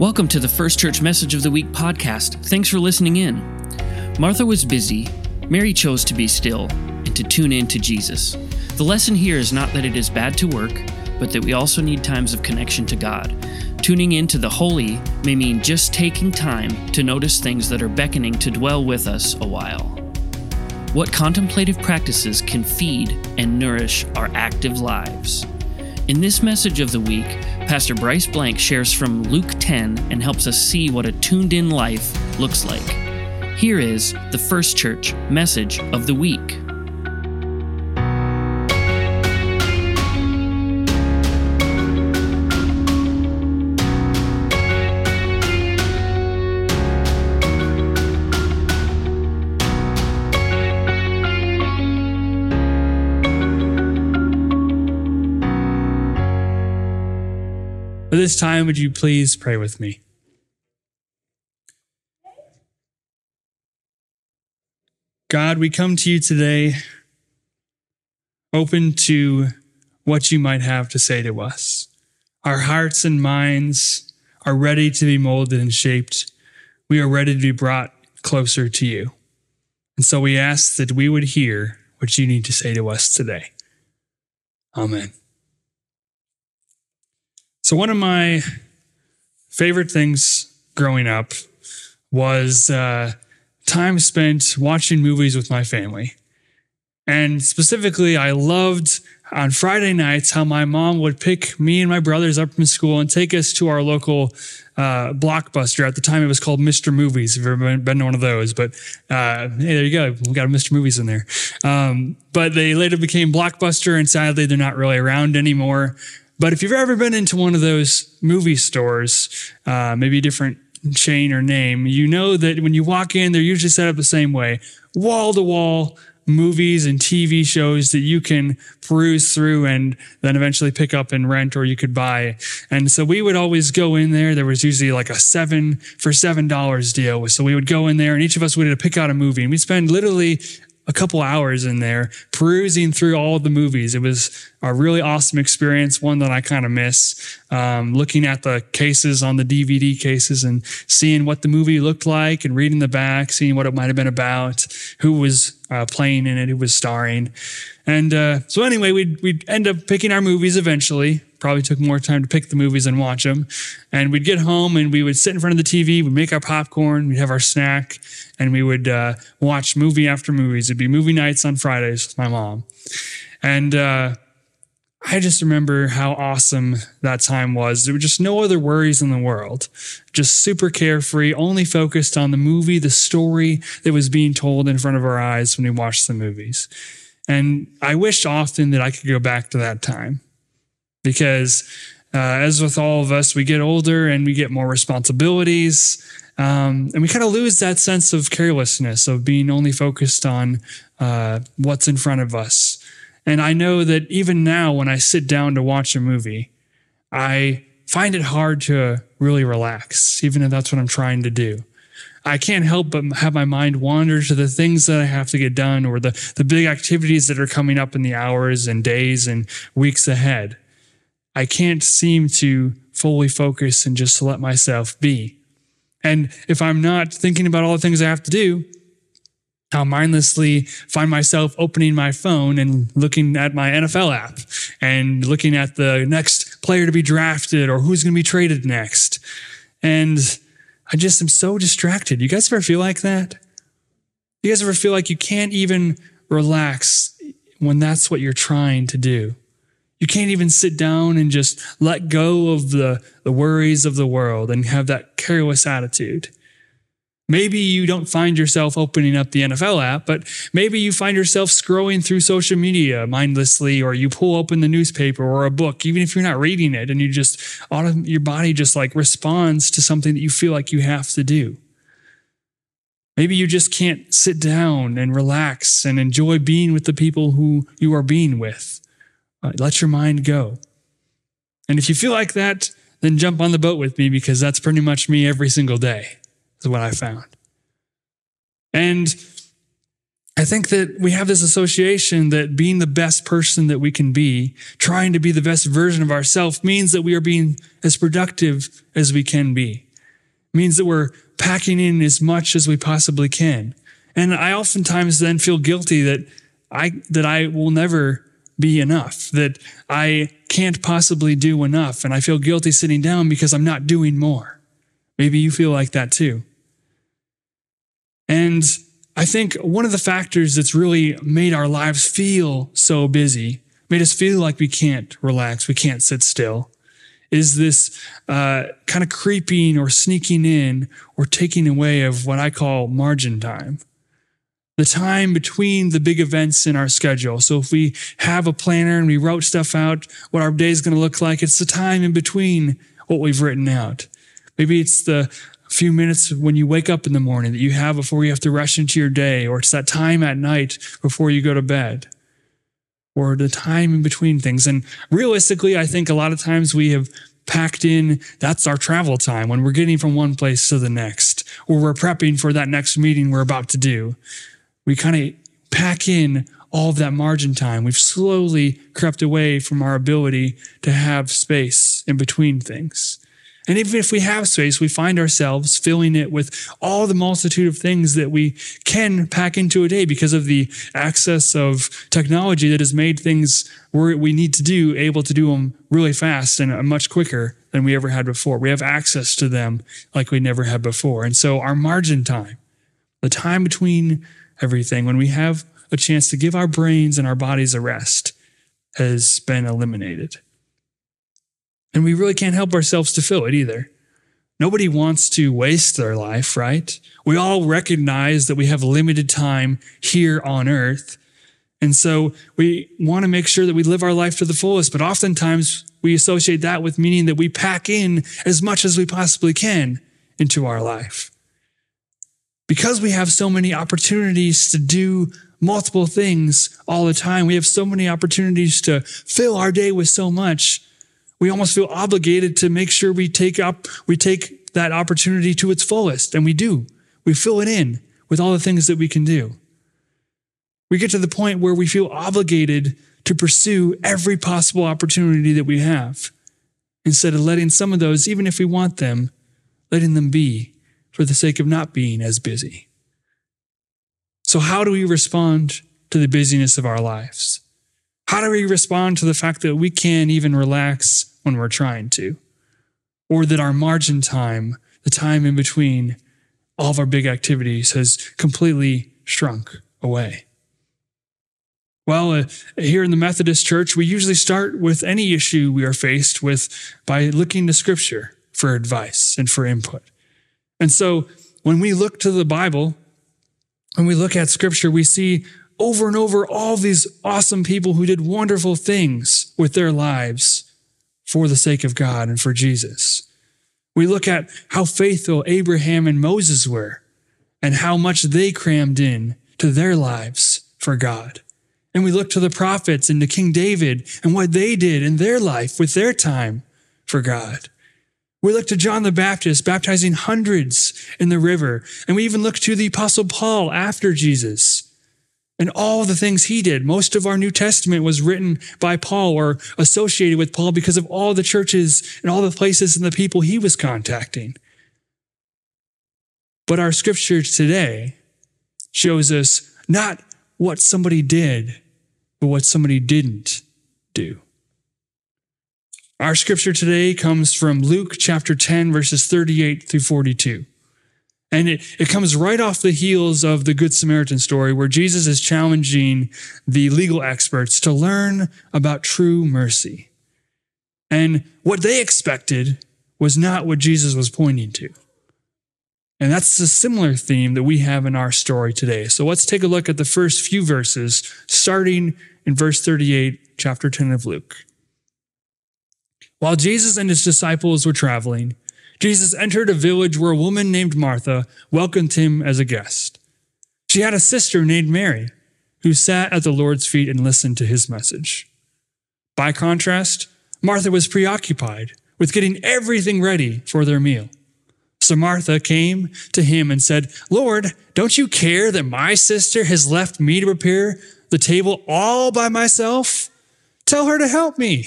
Welcome to the First Church Message of the Week podcast. Thanks for listening in. Martha was busy, Mary chose to be still and to tune in to Jesus. The lesson here is not that it is bad to work, but that we also need times of connection to God. Tuning into the holy may mean just taking time to notice things that are beckoning to dwell with us a while. What contemplative practices can feed and nourish our active lives? In this message of the week, Pastor Bryce Blank shares from Luke 10 and helps us see what a tuned in life looks like. Here is the First Church message of the week. This time, would you please pray with me? God, we come to you today open to what you might have to say to us. Our hearts and minds are ready to be molded and shaped. We are ready to be brought closer to you. And so we ask that we would hear what you need to say to us today. Amen. So, one of my favorite things growing up was uh, time spent watching movies with my family. And specifically, I loved on Friday nights how my mom would pick me and my brothers up from school and take us to our local uh, blockbuster. At the time, it was called Mr. Movies. If you've ever been to one of those, but uh, hey, there you go. We got Mr. Movies in there. Um, but they later became Blockbuster, and sadly, they're not really around anymore. But if you've ever been into one of those movie stores, uh, maybe a different chain or name, you know that when you walk in, they're usually set up the same way wall to wall movies and TV shows that you can peruse through and then eventually pick up and rent or you could buy. And so we would always go in there. There was usually like a seven for seven dollars deal. So we would go in there and each of us would pick out a movie and we'd spend literally a couple hours in there perusing through all the movies. It was a really awesome experience, one that I kind of miss. Um, looking at the cases on the DVD cases and seeing what the movie looked like and reading the back, seeing what it might have been about, who was uh, playing in it, who was starring. And uh, so, anyway, we'd, we'd end up picking our movies eventually probably took more time to pick the movies and watch them. And we'd get home and we would sit in front of the TV, we'd make our popcorn, we'd have our snack, and we would uh, watch movie after movies. It'd be movie nights on Fridays with my mom. And uh, I just remember how awesome that time was. There were just no other worries in the world, just super carefree, only focused on the movie, the story that was being told in front of our eyes when we watched the movies. And I wished often that I could go back to that time because uh, as with all of us, we get older and we get more responsibilities. Um, and we kind of lose that sense of carelessness of being only focused on uh, what's in front of us. And I know that even now, when I sit down to watch a movie, I find it hard to really relax, even if that's what I'm trying to do. I can't help but have my mind wander to the things that I have to get done or the, the big activities that are coming up in the hours and days and weeks ahead. I can't seem to fully focus and just let myself be. And if I'm not thinking about all the things I have to do, I'll mindlessly find myself opening my phone and looking at my NFL app and looking at the next player to be drafted or who's going to be traded next. And I just am so distracted. You guys ever feel like that? You guys ever feel like you can't even relax when that's what you're trying to do? You can't even sit down and just let go of the, the worries of the world and have that careless attitude. Maybe you don't find yourself opening up the NFL app, but maybe you find yourself scrolling through social media mindlessly, or you pull open the newspaper or a book, even if you're not reading it, and you just, your body just like responds to something that you feel like you have to do. Maybe you just can't sit down and relax and enjoy being with the people who you are being with. Uh, let your mind go. And if you feel like that, then jump on the boat with me because that's pretty much me every single day, is what I found. And I think that we have this association that being the best person that we can be, trying to be the best version of ourselves, means that we are being as productive as we can be. means that we're packing in as much as we possibly can. And I oftentimes then feel guilty that I, that I will never be enough, that I can't possibly do enough. And I feel guilty sitting down because I'm not doing more. Maybe you feel like that too. And I think one of the factors that's really made our lives feel so busy, made us feel like we can't relax, we can't sit still, is this uh, kind of creeping or sneaking in or taking away of what I call margin time. The time between the big events in our schedule. So if we have a planner and we wrote stuff out, what our day is going to look like, it's the time in between what we've written out. Maybe it's the few minutes when you wake up in the morning that you have before you have to rush into your day, or it's that time at night before you go to bed, or the time in between things. And realistically, I think a lot of times we have packed in that's our travel time when we're getting from one place to the next, or we're prepping for that next meeting we're about to do. We kind of pack in all of that margin time. We've slowly crept away from our ability to have space in between things. And even if we have space, we find ourselves filling it with all the multitude of things that we can pack into a day because of the access of technology that has made things we need to do able to do them really fast and uh, much quicker than we ever had before. We have access to them like we never had before. And so our margin time, the time between everything, when we have a chance to give our brains and our bodies a rest, has been eliminated. And we really can't help ourselves to fill it either. Nobody wants to waste their life, right? We all recognize that we have limited time here on earth. And so we want to make sure that we live our life to the fullest, but oftentimes we associate that with meaning that we pack in as much as we possibly can into our life. Because we have so many opportunities to do multiple things all the time, we have so many opportunities to fill our day with so much we almost feel obligated to make sure we take up, we take that opportunity to its fullest. And we do. We fill it in with all the things that we can do. We get to the point where we feel obligated to pursue every possible opportunity that we have instead of letting some of those, even if we want them, letting them be for the sake of not being as busy. So, how do we respond to the busyness of our lives? How do we respond to the fact that we can't even relax when we're trying to, or that our margin time, the time in between all of our big activities, has completely shrunk away. Well, uh, here in the Methodist Church, we usually start with any issue we are faced with by looking to Scripture for advice and for input. And so when we look to the Bible, when we look at Scripture, we see over and over all these awesome people who did wonderful things with their lives for the sake of God and for Jesus. We look at how faithful Abraham and Moses were and how much they crammed in to their lives for God. And we look to the prophets and to King David and what they did in their life with their time for God. We look to John the Baptist baptizing hundreds in the river. And we even look to the apostle Paul after Jesus and all the things he did. Most of our New Testament was written by Paul or associated with Paul because of all the churches and all the places and the people he was contacting. But our scripture today shows us not what somebody did, but what somebody didn't do. Our scripture today comes from Luke chapter 10, verses 38 through 42. And it, it comes right off the heels of the Good Samaritan story where Jesus is challenging the legal experts to learn about true mercy. And what they expected was not what Jesus was pointing to. And that's a similar theme that we have in our story today. So let's take a look at the first few verses, starting in verse 38, chapter 10 of Luke. While Jesus and his disciples were traveling, Jesus entered a village where a woman named Martha welcomed him as a guest. She had a sister named Mary who sat at the Lord's feet and listened to his message. By contrast, Martha was preoccupied with getting everything ready for their meal. So Martha came to him and said, Lord, don't you care that my sister has left me to prepare the table all by myself? Tell her to help me.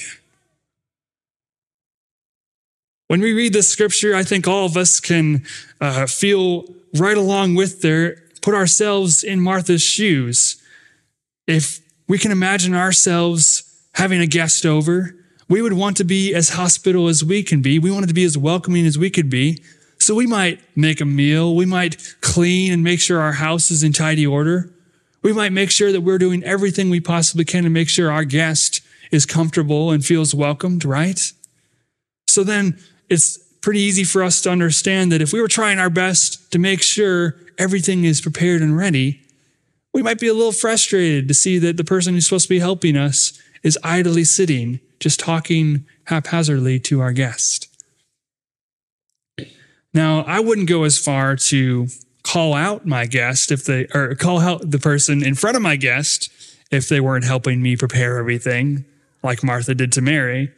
When we read this scripture, I think all of us can uh, feel right along with there, put ourselves in Martha's shoes. If we can imagine ourselves having a guest over, we would want to be as hospitable as we can be. We wanted to be as welcoming as we could be. So we might make a meal. We might clean and make sure our house is in tidy order. We might make sure that we're doing everything we possibly can to make sure our guest is comfortable and feels welcomed, right? So then it's pretty easy for us to understand that if we were trying our best to make sure everything is prepared and ready, we might be a little frustrated to see that the person who's supposed to be helping us is idly sitting, just talking haphazardly to our guest. Now, I wouldn't go as far to call out my guest if they, or call out the person in front of my guest if they weren't helping me prepare everything, like Martha did to Mary.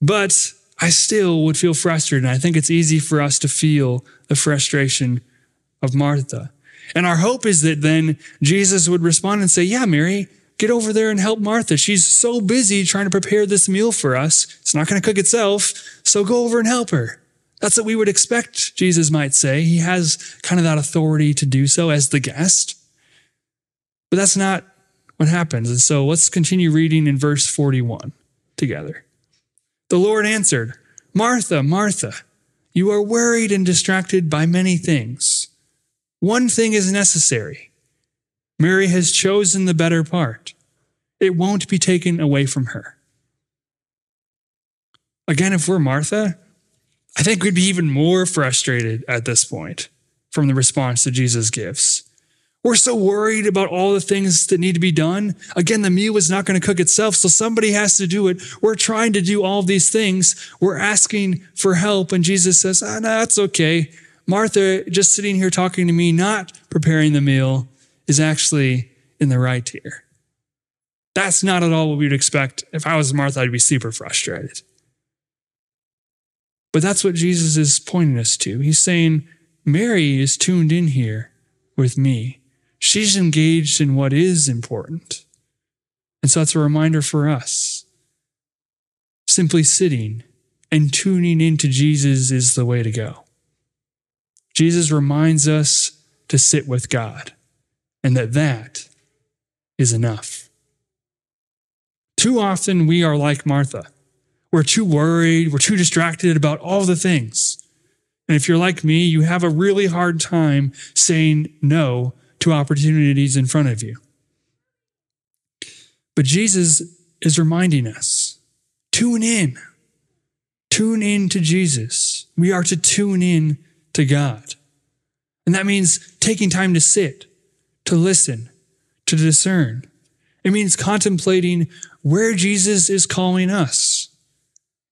But I still would feel frustrated. And I think it's easy for us to feel the frustration of Martha. And our hope is that then Jesus would respond and say, Yeah, Mary, get over there and help Martha. She's so busy trying to prepare this meal for us. It's not going to cook itself. So go over and help her. That's what we would expect, Jesus might say. He has kind of that authority to do so as the guest. But that's not what happens. And so let's continue reading in verse 41 together. The Lord answered, Martha, Martha, you are worried and distracted by many things. One thing is necessary. Mary has chosen the better part. It won't be taken away from her. Again, if we're Martha, I think we'd be even more frustrated at this point from the response that Jesus gives. We're so worried about all the things that need to be done. Again, the meal is not going to cook itself, so somebody has to do it. We're trying to do all these things. We're asking for help, and Jesus says, ah, no, that's okay. Martha, just sitting here talking to me, not preparing the meal, is actually in the right here. That's not at all what we would expect. If I was Martha, I'd be super frustrated. But that's what Jesus is pointing us to. He's saying, Mary is tuned in here with me. She's engaged in what is important. And so that's a reminder for us. Simply sitting and tuning into Jesus is the way to go. Jesus reminds us to sit with God and that that is enough. Too often we are like Martha. We're too worried, we're too distracted about all the things. And if you're like me, you have a really hard time saying no to opportunities in front of you. But Jesus is reminding us tune in. Tune in to Jesus. We are to tune in to God. And that means taking time to sit, to listen, to discern. It means contemplating where Jesus is calling us.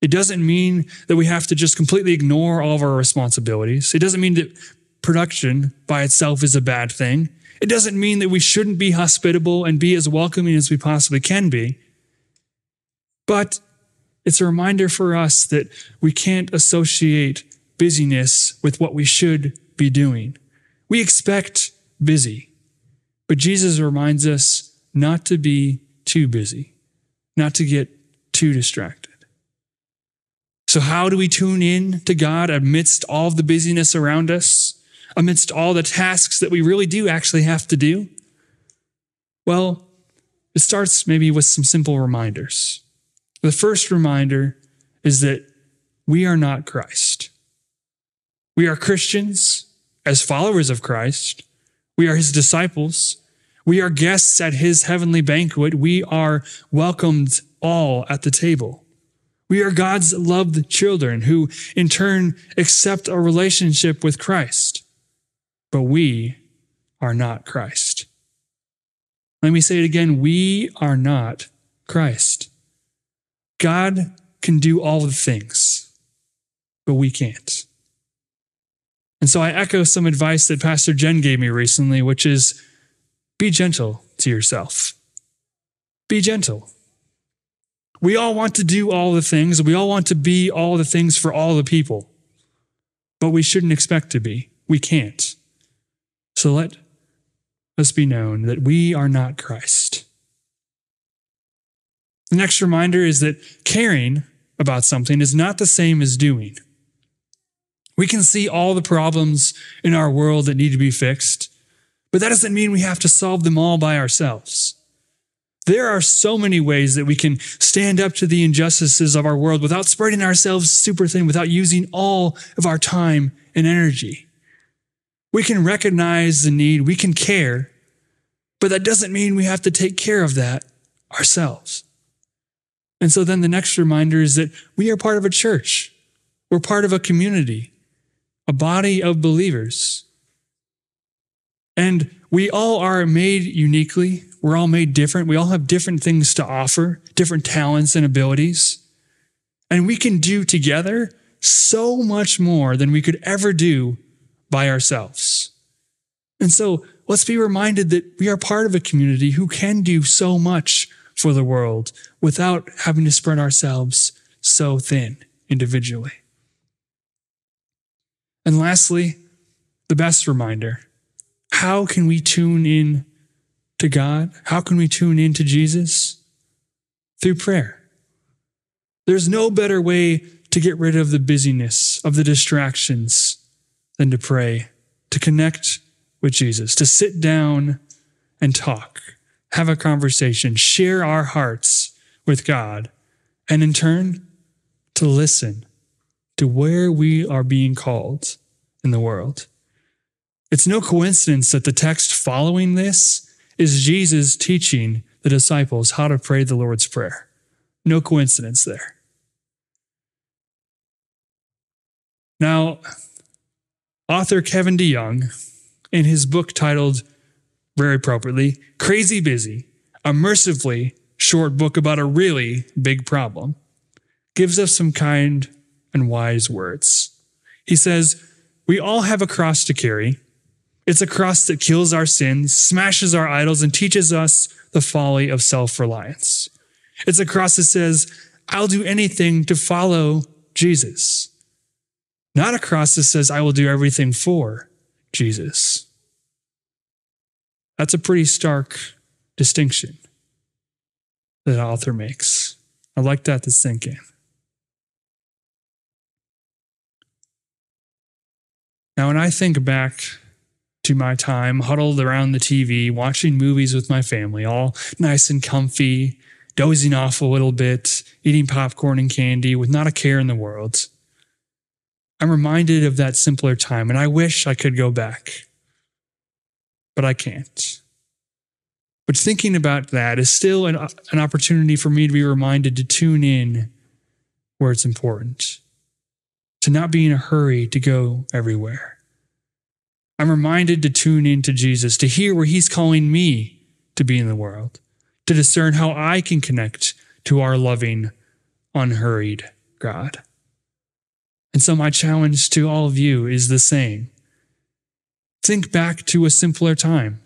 It doesn't mean that we have to just completely ignore all of our responsibilities. It doesn't mean that production by itself is a bad thing. It doesn't mean that we shouldn't be hospitable and be as welcoming as we possibly can be. But it's a reminder for us that we can't associate busyness with what we should be doing. We expect busy, but Jesus reminds us not to be too busy, not to get too distracted. So, how do we tune in to God amidst all of the busyness around us? Amidst all the tasks that we really do actually have to do? Well, it starts maybe with some simple reminders. The first reminder is that we are not Christ. We are Christians as followers of Christ. We are his disciples. We are guests at his heavenly banquet. We are welcomed all at the table. We are God's loved children who, in turn, accept a relationship with Christ but we are not Christ. Let me say it again. We are not Christ. God can do all the things, but we can't. And so I echo some advice that Pastor Jen gave me recently, which is be gentle to yourself. Be gentle. We all want to do all the things. We all want to be all the things for all the people, but we shouldn't expect to be. We can't. So let us be known that we are not Christ. The next reminder is that caring about something is not the same as doing. We can see all the problems in our world that need to be fixed, but that doesn't mean we have to solve them all by ourselves. There are so many ways that we can stand up to the injustices of our world without spreading ourselves super thin, without using all of our time and energy. We can recognize the need, we can care, but that doesn't mean we have to take care of that ourselves. And so then the next reminder is that we are part of a church. We're part of a community, a body of believers. And we all are made uniquely. We're all made different. We all have different things to offer, different talents and abilities. And we can do together so much more than we could ever do by ourselves. And so let's be reminded that we are part of a community who can do so much for the world without having to spread ourselves so thin individually. And lastly, the best reminder how can we tune in to God? How can we tune in to Jesus? Through prayer. There's no better way to get rid of the busyness, of the distractions, than to pray, to connect with Jesus, to sit down and talk, have a conversation, share our hearts with God, and in turn, to listen to where we are being called in the world. It's no coincidence that the text following this is Jesus teaching the disciples how to pray the Lord's Prayer. No coincidence there. Now, author Kevin DeYoung, in his book titled, very appropriately, Crazy Busy, a mercifully short book about a really big problem, gives us some kind and wise words. He says, We all have a cross to carry. It's a cross that kills our sins, smashes our idols, and teaches us the folly of self reliance. It's a cross that says, I'll do anything to follow Jesus. Not a cross that says, I will do everything for Jesus. That's a pretty stark distinction that author makes. I like that to sink in. Now, when I think back to my time huddled around the TV, watching movies with my family, all nice and comfy, dozing off a little bit, eating popcorn and candy with not a care in the world, I'm reminded of that simpler time, and I wish I could go back, but I can't. But thinking about that is still an, an opportunity for me to be reminded to tune in where it's important, to not be in a hurry to go everywhere. I'm reminded to tune in to Jesus, to hear where he's calling me to be in the world, to discern how I can connect to our loving, unhurried God. And so, my challenge to all of you is the same. Think back to a simpler time.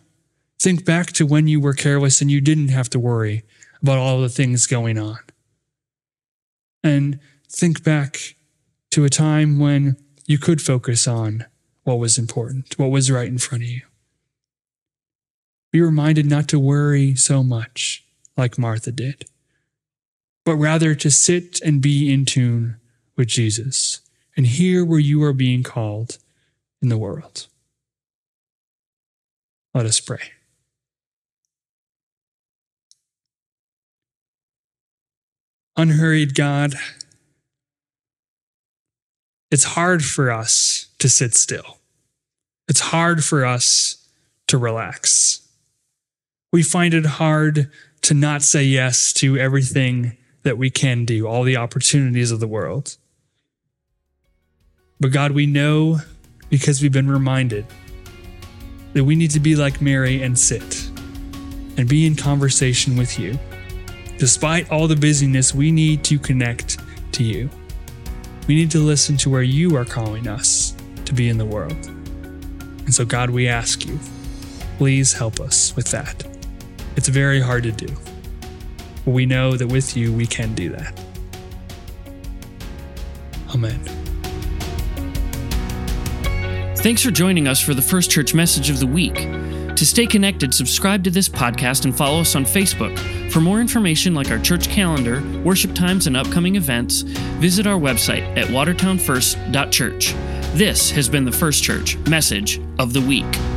Think back to when you were careless and you didn't have to worry about all the things going on. And think back to a time when you could focus on what was important, what was right in front of you. Be reminded not to worry so much like Martha did, but rather to sit and be in tune with Jesus and hear where you are being called in the world. Let us pray. Unhurried God, it's hard for us to sit still. It's hard for us to relax. We find it hard to not say yes to everything that we can do, all the opportunities of the world. But God, we know because we've been reminded that we need to be like Mary and sit and be in conversation with you. Despite all the busyness, we need to connect to you. We need to listen to where you are calling us to be in the world. And so, God, we ask you, please help us with that. It's very hard to do. But we know that with you, we can do that. Amen. Thanks for joining us for the First Church Message of the Week. To stay connected, subscribe to this podcast and follow us on Facebook For more information like our church calendar, worship times, and upcoming events, visit our website at watertownfirst.church. This has been the First Church Message of the Week.